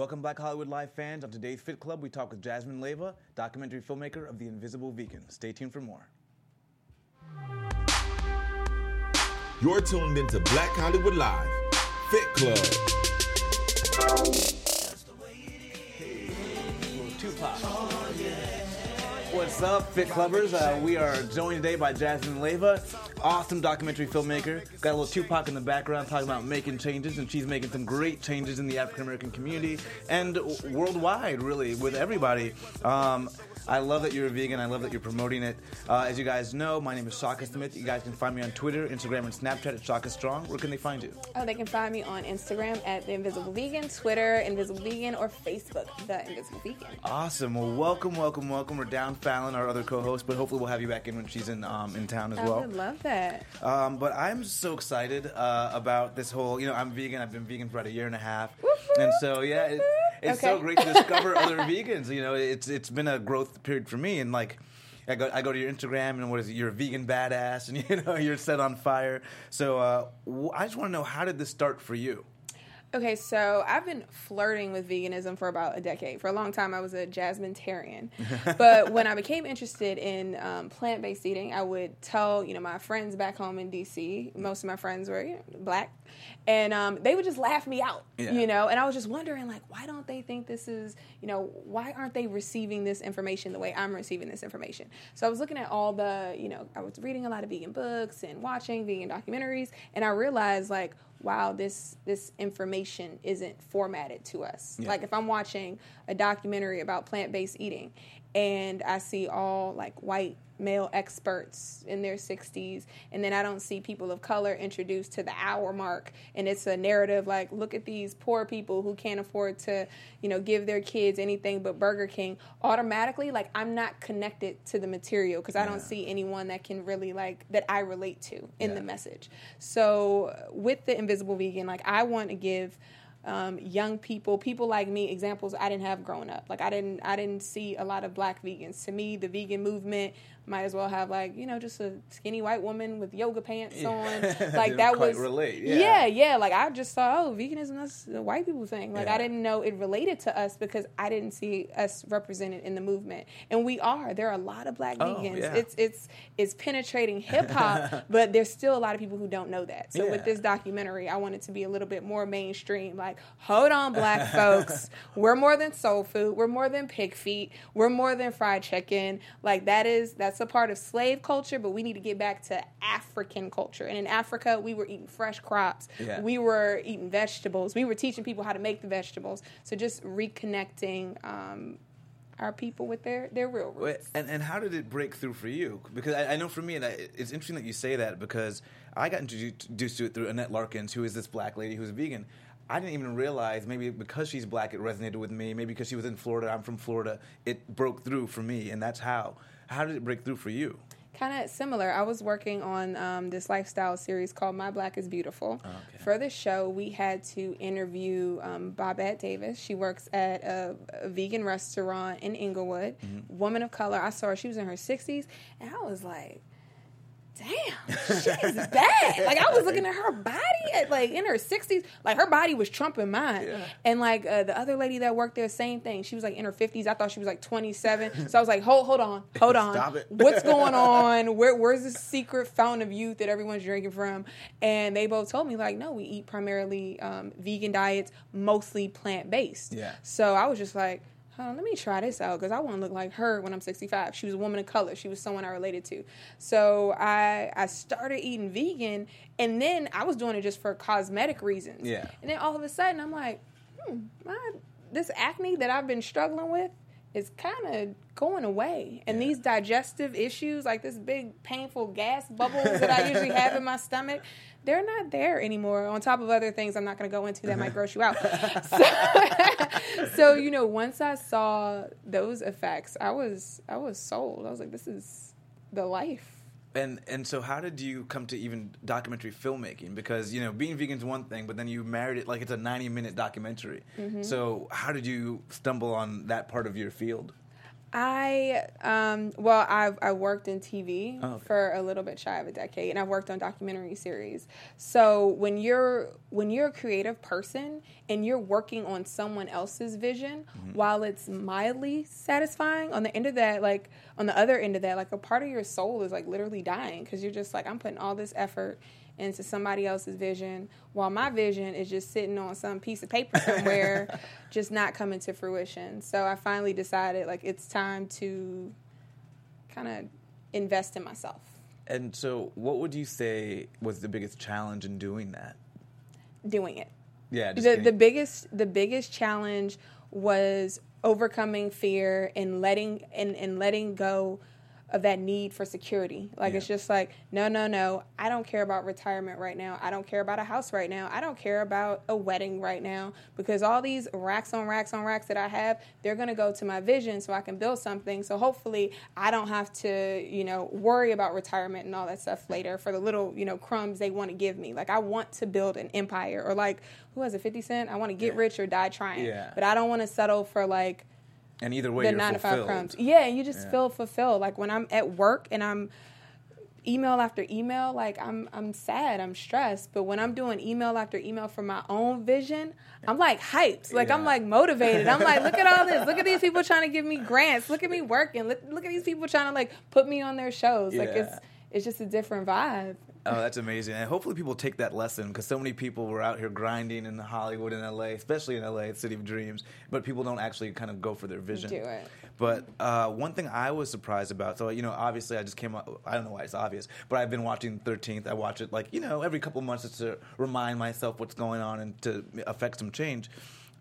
Welcome, Black Hollywood Live fans. On today's Fit Club, we talk with Jasmine Leyva, documentary filmmaker of The Invisible Vegan. Stay tuned for more. You're tuned into Black Hollywood Live, Fit Club. What's up, Fit Clubbers? Uh, we are joined today by Jasmine Leyva, awesome documentary filmmaker. Got a little Tupac in the background talking about making changes, and she's making some great changes in the African American community and worldwide, really, with everybody. Um, I love that you're a vegan. I love that you're promoting it. Uh, as you guys know, my name is Shaka Smith. You guys can find me on Twitter, Instagram, and Snapchat at Shaka Strong. Where can they find you? Oh, they can find me on Instagram at The Invisible Vegan, Twitter, Invisible Vegan, or Facebook, The Invisible Vegan. Awesome. Well, welcome, welcome, welcome. We're down Fallon, our other co-host, but hopefully we'll have you back in when she's in um, in town as I well. I would love that. Um, but I'm so excited uh, about this whole. You know, I'm vegan. I've been vegan for about a year and a half, and so yeah, it, it's so great to discover other vegans. You know, it's it's been a growth period for me, and like. I go, I go to your Instagram and what is it? You're a vegan badass, and you know you're set on fire. So uh, I just want to know how did this start for you? Okay, so I've been flirting with veganism for about a decade. For a long time, I was a Jasminetarian. but when I became interested in um, plant based eating, I would tell you know my friends back home in DC. Most of my friends were you know, black, and um, they would just laugh me out. Yeah. You know, and I was just wondering like, why don't they think this is you know why aren't they receiving this information the way I'm receiving this information? So I was looking at all the you know I was reading a lot of vegan books and watching vegan documentaries, and I realized like wow this this information isn't formatted to us Yeah. like if i'm watching a documentary about plant-based eating and i see all like white male experts in their 60s and then i don't see people of color introduced to the hour mark. And it's a narrative like look at these poor people who can't afford to you know give their kids anything but burger king. Automatically like i'm not connected to the material because i don't see anyone that can really like that i relate to in Yeah. the message. So with the invisible vegan like i want to give um, young people people like me examples i didn't have growing up. Like i didn't i didn't see a lot of black vegans. To me the vegan movement might as well have like you know just a skinny white woman with yoga pants on. Like that was relate, yeah. yeah. yeah. Like i just saw oh veganism that's a white people thing. Like Yeah. i didn't know it related to us because i didn't see us represented in the movement. And we are. There are a lot of black Oh, vegans. yeah. it's it's it's penetrating hip hop but there's still a lot of people who don't know that. So with this documentary i want it to be a little bit more mainstream. Like hold on black folks. We're more than soul food. We're more than pig feet. We're more than fried chicken. Like that is that's a part of slave culture but we need to get back to african culture and in africa we were eating fresh crops Yeah. we were eating vegetables we were teaching people how to make the vegetables so just reconnecting um, our people with their their real roots And, and how did it break through for you? Because I, I know for me, and I, it's interesting that you say that because I got introduced to it through Annette Larkins, who is this black lady who's vegan. I didn't even realize maybe because she's black, it resonated with me. Maybe because she was in Florida, I'm from Florida, it broke through for me, and that's how. How did it break through for you? kind of similar. I was working on um, this lifestyle series called My Black is Beautiful. Okay. For the show, we had to interview um, Bobette Davis. She works at a, a vegan restaurant in Inglewood. Woman of color. I saw her. She was in her 60s, and I was like, damn, she's bad. Like I was looking at her body at like in her sixties, like her body was trumping mine. Yeah. And like uh, the other lady that worked there, same thing. She was like in her fifties. I thought she was like twenty seven. So I was like, hold, hold on, hold on. Stop it. What's going on? Where, where's the secret fountain of youth that everyone's drinking from? And they both told me like, no, we eat primarily um, vegan diets, mostly plant based. Yeah. So I was just like, huh, let me try this out because I want to look like her when I'm 65. She was a woman of color. She was someone I related to. So I I started eating vegan, and then I was doing it just for cosmetic reasons. Yeah. And then all of a sudden, I'm like, hmm, my this acne that I've been struggling with is kind of going away. And Yeah. these digestive issues, like this big painful gas bubbles that I usually have in my stomach, they're not there anymore. On top of other things I'm not going to go into that might gross you out. So, so you know, once I saw those effects, I was I was sold. I was like, this is the life. And and so how did you come to even documentary filmmaking? Because you know being vegan is one thing, but then you married it like it's a ninety minute documentary. Mm-hmm. So how did you stumble on that part of your field? I um well I've I worked in TV Oh, okay. for a little bit shy of a decade and I've worked on documentary series. So when you're when you're a creative person and you're working on someone else's vision Mm-hmm. while it's mildly satisfying on the end of that like on the other end of that like a part of your soul is like literally dying cuz you're just like I'm putting all this effort into somebody else's vision while my vision is just sitting on some piece of paper somewhere just not coming to fruition. So i finally decided like it's time to kind of invest in myself. And so, what would you say was the biggest challenge in doing that? doing it. Yeah, just the, the biggest the biggest challenge was overcoming fear and letting and, and letting go of that need for security. Like it's just like, no, no, no. I don't care about retirement right now. I don't care about a house right now. I don't care about a wedding right now because all these racks on racks on racks that I have, they're going to go to my vision so I can build something. So hopefully I don't have to, you know, worry about retirement and all that stuff later for the little, you know, crumbs they want to give me. Like I want to build an empire or like who has a 50 cent? I want to get Yeah. rich or die trying. Yeah. But I don't want to settle for like and either way, the nine to five fulfilled. crumbs. Yeah, and you just Yeah. feel fulfilled. Like when I'm at work and I'm email after email, like I'm I'm sad, I'm stressed. But when I'm doing email after email for my own vision, I'm like hyped. Like I'm like motivated. I'm like, look at all this. Look at these people trying to give me grants. Look at me working. Look, look at these people trying to like put me on their shows. Like it's it's just a different vibe. Oh, that's amazing. And hopefully people take that lesson because so many people were out here grinding in Hollywood and LA, especially in LA, City of Dreams, but people don't actually kind of go for their vision. Do it. But uh, one thing I was surprised about, so, you know, obviously I just came up, I don't know why it's obvious, but I've been watching 13th. I watch it like, you know, every couple months just to remind myself what's going on and to affect some change.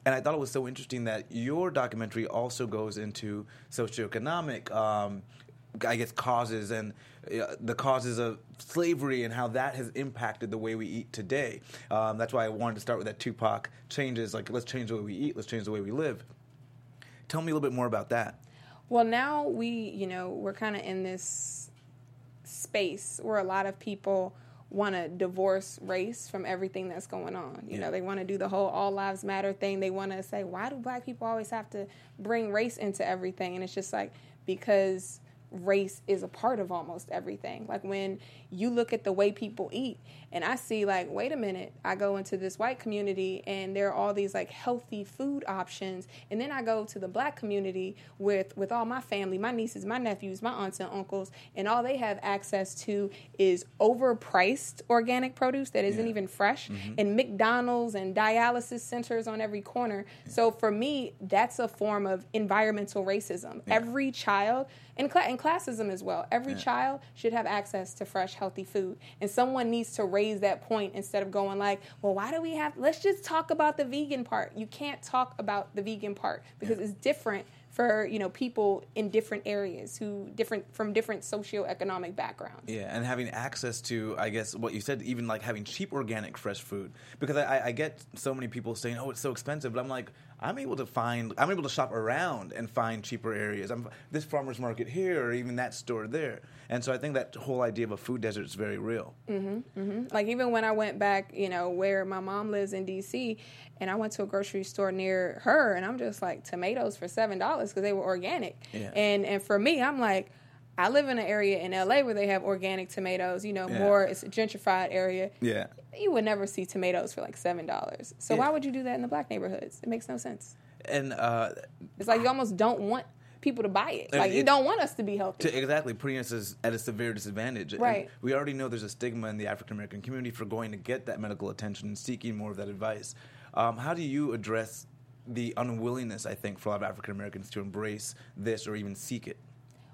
And I thought it was so interesting that your documentary also goes into socioeconomic, um, I guess, causes and uh, the causes of slavery and how that has impacted the way we eat today. Um, that's why I wanted to start with that Tupac changes, like, let's change the way we eat, let's change the way we live. Tell me a little bit more about that. Well, now we, you know, we're kind of in this space where a lot of people want to divorce race from everything that's going on. You Yeah. know, they want to do the whole all lives matter thing. They want to say, why do black people always have to bring race into everything? And it's just like, because race is a part of almost everything. Like when you look at the way people eat, and I see, like, wait a minute, I go into this white community and there are all these like healthy food options, and then I go to the black community with with all my family, my nieces, my nephews, my aunts and uncles, and all they have access to is overpriced organic produce that isn't Yeah. even fresh, mm-hmm. and McDonald's and dialysis centers on every corner. So for me, that's a form of environmental racism. Every child and, cla- and classism as well. Every child should have access to fresh, healthy food, and someone needs to raise that point instead of going like, "Well, why do we have? Let's just talk about the vegan part." You can't talk about the vegan part because it's different for you know people in different areas who different from different socioeconomic backgrounds. Yeah, and having access to, I guess, what you said, even like having cheap organic fresh food. Because I, I- get so many people saying, "Oh, it's so expensive," but I'm like, I'm able to find, I'm able to shop around and find cheaper areas. I'm this farmer's market here, or even that store there. And so I think that whole idea of a food desert is very real. Mhm, mhm. Like even when I went back, you know, where my mom lives in DC, and I went to a grocery store near her, and I'm just like tomatoes for seven dollars because they were organic. Yeah. And and for me, I'm like, I live in an area in LA where they have organic tomatoes. You know, Yeah. more it's a gentrified area. Yeah. You would never see tomatoes for like seven dollars. So Yeah. why would you do that in the black neighborhoods? It makes no sense. And uh, It's like you almost don't want people to buy it. And Like you don't want us to be healthy. to exactly putting us as, at a severe disadvantage. And Right. we already know there's a stigma in the African American community for going to get that medical attention and seeking more of that advice. Um, how do you address the unwillingness, I think, for a lot of African Americans to embrace this or even seek it?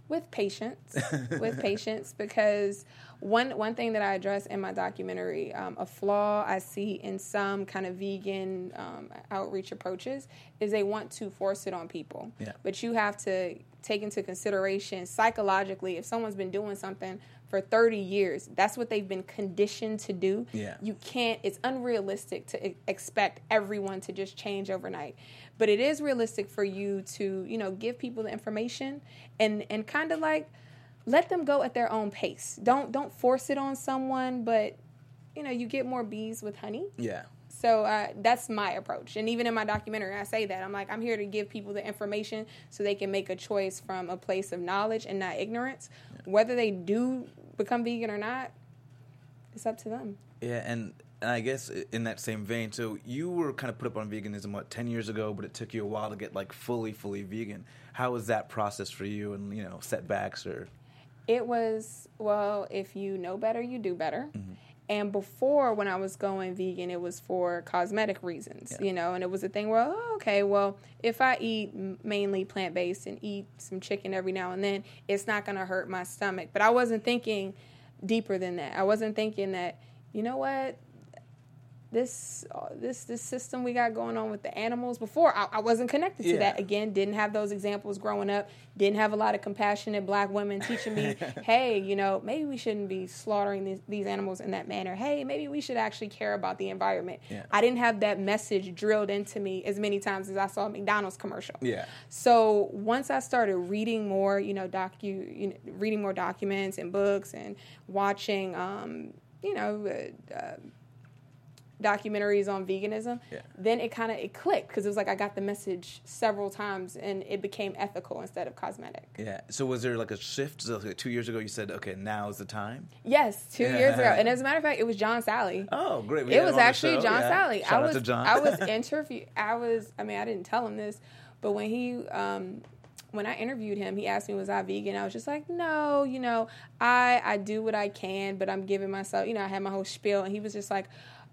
with patience with patience because one one thing that i address in my documentary um, a flaw i see in some kind of vegan um, outreach approaches is they want to force it on people Yeah. but you have to take into consideration psychologically if someone's been doing something for 30 years that's what they've been conditioned to do Yeah. you can't it's unrealistic to expect everyone to just change overnight but it is realistic for you to you know give people the information and and kind of like let them go at their own pace don't don't force it on someone but you know you get more bees with honey Yeah. So uh, that's my approach. And even in my documentary, I say that. I'm like, I'm here to give people the information so they can make a choice from a place of knowledge and not ignorance. Whether they do become vegan or not, it's up to them. Yeah, and, and I guess in that same vein, so you were kind of put up on veganism what ten years ago, but it took you a while to get like fully, fully vegan. How was that process for you, and you know setbacks or? It was, well, if you know better, you do better. Mm-hmm. And before, when I was going vegan, it was for cosmetic reasons, Yeah. you know, and it was a thing where, oh, okay, well, if I eat mainly plant based and eat some chicken every now and then, it's not going to hurt my stomach. But I wasn't thinking deeper than that. I wasn't thinking that, you know what, this uh, this this system we got going on with the animals before I, I wasn't connected to Yeah. that again didn't have those examples growing up didn't have a lot of compassionate black women teaching me hey you know maybe we shouldn't be slaughtering these, these animals in that manner hey maybe we should actually care about the environment Yeah. i didn't have that message drilled into me as many times as i saw a mcdonald's commercial Yeah. so once I started reading more, you know, docu, you know, reading more documents and books and watching, um, you know, uh, uh, documentaries on veganism, Yeah. then it kind of it clicked because it was like I got the message several times and it became ethical instead of cosmetic. Yeah. So was there like a shift? So like two years ago, you said, "Okay, now is the time." Yes, two Yeah. years ago, and as a matter of fact, it was John Salley. Oh, great! We it was actually. John Yeah. Salley. Shout I out was to John. I was interview. I was. I mean, I didn't tell him this, but when he um, when I interviewed him, he asked me, "Was I vegan?" I was just like, "No, you know, I I do what I can, but I'm giving myself. You know, I had my whole spiel, and he was just like."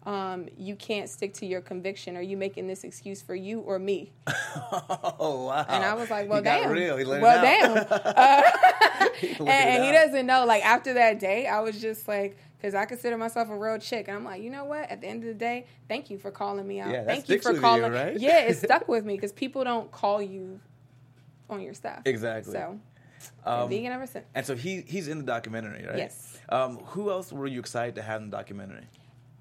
Um, you can't stick to your conviction. Are you making this excuse for you or me? oh wow! And I was like, well, damn. real. He well, out. damn. Uh, He and, and he doesn't know. Like after that day, I was just like, because I consider myself a real chick, and I'm like, you know what? At the end of the day, thank you for calling me out. Yeah, thank you for you, calling. right? Yeah, it stuck with me because people don't call you on your stuff. Exactly. So, Um, vegan ever since. And so he he's in the documentary, right? Yes. Um, who else were you excited to have in the documentary?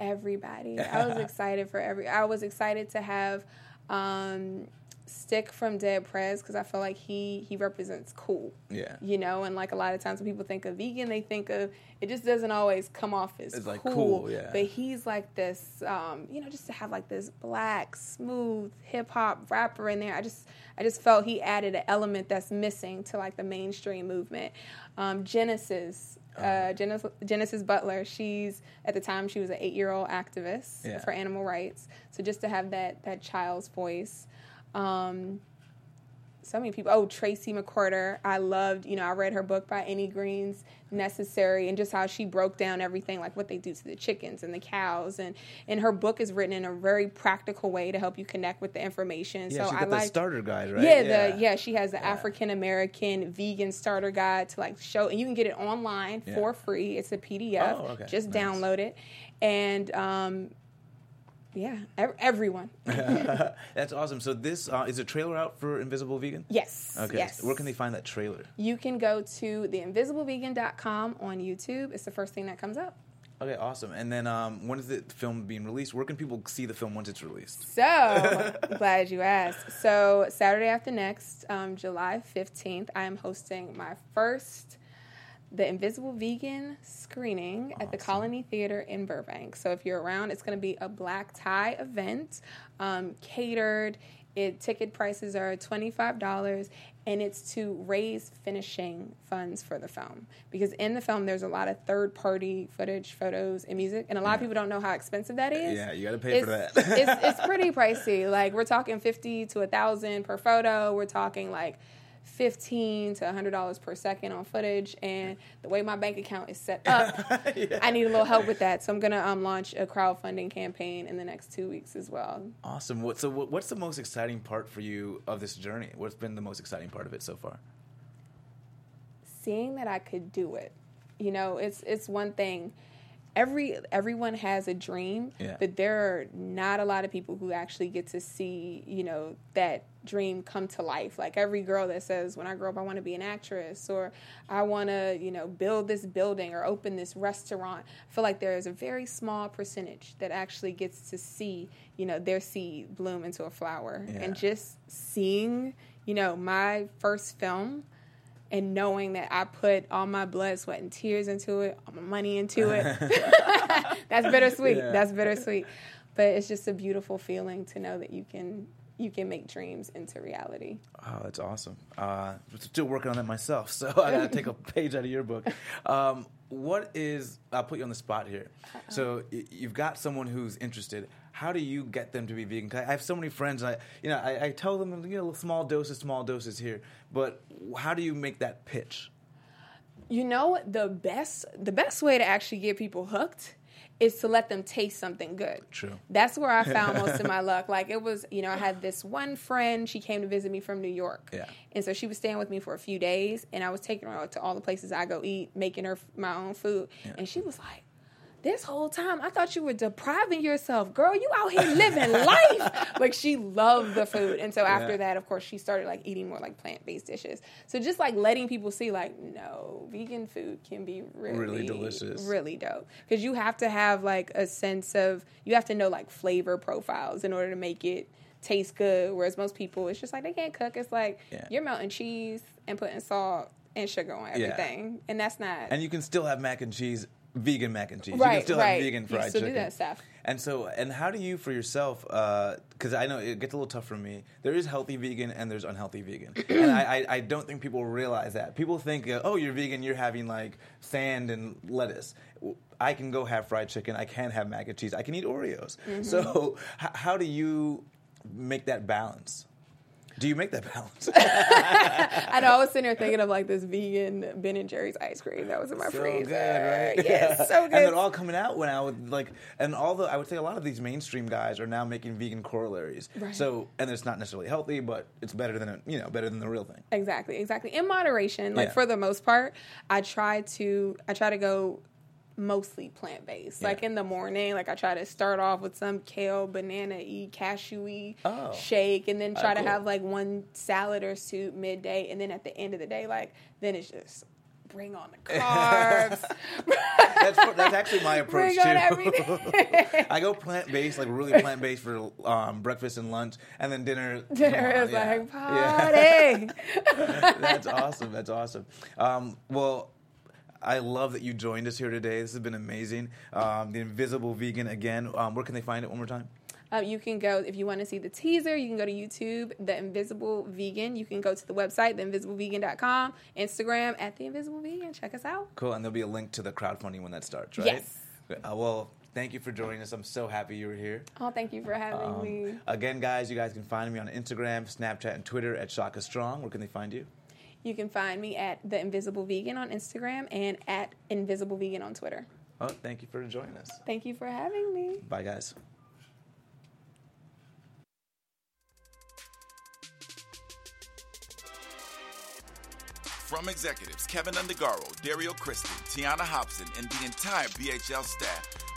Everybody. I was excited for every. I was excited to have um, Stick from Dead Prez because I feel like he he represents cool. Yeah. You know, and like a lot of times when people think of vegan, they think of it just doesn't always come off as It's, like, cool. cool, yeah. But he's like this, um, you know, just to have like this black, smooth hip hop rapper in there. I just I just felt he added an element that's missing to like the mainstream movement. Um, Genesis. Uh, Genesis, Genesis Butler, she's at the time she was an eight-year-old activist Yeah. for animal rights. So just to have that that child's voice, um, so many people. Oh, Tracy McQuirter. I loved, you know, I read her book by Any Greens Necessary and just how she broke down everything, like what they do to the chickens and the cows. And, and her book is written in a very practical way to help you connect with the information. Yeah, so I like starter guide, right? yeah, the yeah, she has the African American vegan starter guide to like show, and you can get it online Yeah. for free. It's a PDF. Oh, okay. Just Nice. download it, and um, yeah, ev- everyone. That's awesome. So this uh, is a trailer out for Invisible Vegan. yes. Okay. Yes. Where can they find that trailer? You can go to theinvisiblevegan.com on YouTube. It's the first thing that comes up. Okay, awesome. And then um, when is the film being released? Where can people see the film once it's released? So glad you asked. So Saturday after next, um, July fifteenth, I am hosting my first The Invisible Vegan screening at the Colony Theater in Burbank. So if you're around, it's going to be a black tie event, um, catered. It ticket prices are twenty five dollars, and it's to raise finishing funds for the film because in the film there's a lot of third party footage, photos, and music, and a lot of people don't know how expensive that is. Yeah, you got to pay It's, for that. it's it's pretty pricey. Like we're talking fifty to a thousand per photo. We're talking like fifteen to hundred dollars per second on footage. And the way my bank account is set up, I need a little help with that. So I'm gonna um, launch a crowdfunding campaign in the next two weeks as well. awesome. What, so what, what's the most exciting part for you of this journey? What's been the most exciting part of it so far? seeing that I could do it. You know, it's it's one thing. Every everyone has a dream, Yeah. but there are not a lot of people who actually get to see, you know, that dream come to life. Like every girl that says, "When I grow up, I want to be an actress," or "I want to, you know, build this building or open this restaurant." I feel like there is a very small percentage that actually gets to see, you know, their seed bloom into a flower, Yeah. and just seeing, you know, my first film and knowing that I put all my blood, sweat, and tears into it, all my money into it. That's bittersweet. Yeah. That's bittersweet. but it's just a beautiful feeling to know that you can you can make dreams into reality. Oh, that's awesome. Uh, still working on that myself, so I gotta take a page out of your book. Um, what is? I'll put you on the spot here. So y- you've got someone who's interested. How do you get them to be vegan? I have so many friends. And I, you know, I, I tell them, you know, small doses, small doses here. But how do you make that pitch? You know the best the best way to actually get people hooked is to let them taste something good. True. That's where I found most of my luck. Like it was, you know, I had this one friend, she came to visit me from New York. Yeah. And so she was staying with me for a few days and I was taking her out to all the places I go eat, making her my own food. And she was like, this whole time I thought you were depriving yourself. Girl, you out here living life. like she loved the food. And so after Yeah. that, of course, she started like eating more like plant-based dishes. So just like letting people see like, no, vegan food can be really, Really delicious. Really dope. Because you have to have like a sense of you have to know like flavor profiles in order to make it taste good. Whereas most people it's just like they can't cook. It's like Yeah. you're melting cheese and putting salt and sugar on Yeah. everything. And that's not And you can still have mac and cheese, vegan mac and cheese. you Right, can still right. have vegan You fried still do chicken. that stuff. And so, and how do you for yourself? Because I know it gets a little tough for me. There is healthy vegan and there's unhealthy vegan, and I, I, I don't think people realize that. People think, uh, oh, you're vegan, you're having like sand and lettuce. I can go have fried chicken. I can have mac and cheese. I can eat Oreos. Mm-hmm. So, h- how do you make that balance? Do you make that balance? I know I was sitting there thinking of like this vegan Ben and Jerry's ice cream that was in my so freezer. good, right? Yes, so And good. they're all coming out when I would like, and although I would say a lot of these mainstream guys are now making vegan corollaries. Right. So, and it's not necessarily healthy, but it's better than a, you know better than the real thing. Exactly, exactly. In moderation, like Yeah. for the most part, I try to I try to go mostly plant based. Like in the morning, like I try to start off with some kale, banana y, cashew y Oh. shake, and then try Ah, to cool. have like one salad or soup midday, and then at the end of the day, like then it's just bring on the carbs. That's that's actually my approach Bring too. I go plant based, like really plant based for um, breakfast and lunch, and then dinner. Dinner on, is yeah. like Yeah. party. That's awesome. That's awesome. Um, well, I love that you joined us here today. This has been amazing. Um, the Invisible Vegan again. Um, where can they find it one more time? Um, you can go if you want to see the teaser. You can go to YouTube, The Invisible Vegan. You can go to the website, theinvisiblevegan.com, Instagram at The Invisible Vegan. Check us out. Cool, and there'll be a link to the crowdfunding when that starts, right? Yes. Uh, well, thank you for joining us. I'm so happy you were here. Oh, thank you for having Um, me. again, guys, you guys can find me on Instagram, Snapchat, and Twitter at Shaka Strong. Where can they find you? You can find me at The Invisible Vegan on Instagram and at Invisible Vegan on Twitter. Oh, thank you for joining us. Thank you for having me. Bye, guys. From executives Kevin Undergaro, Dario Kristen, Tiana Hobson, and the entire BHL staff,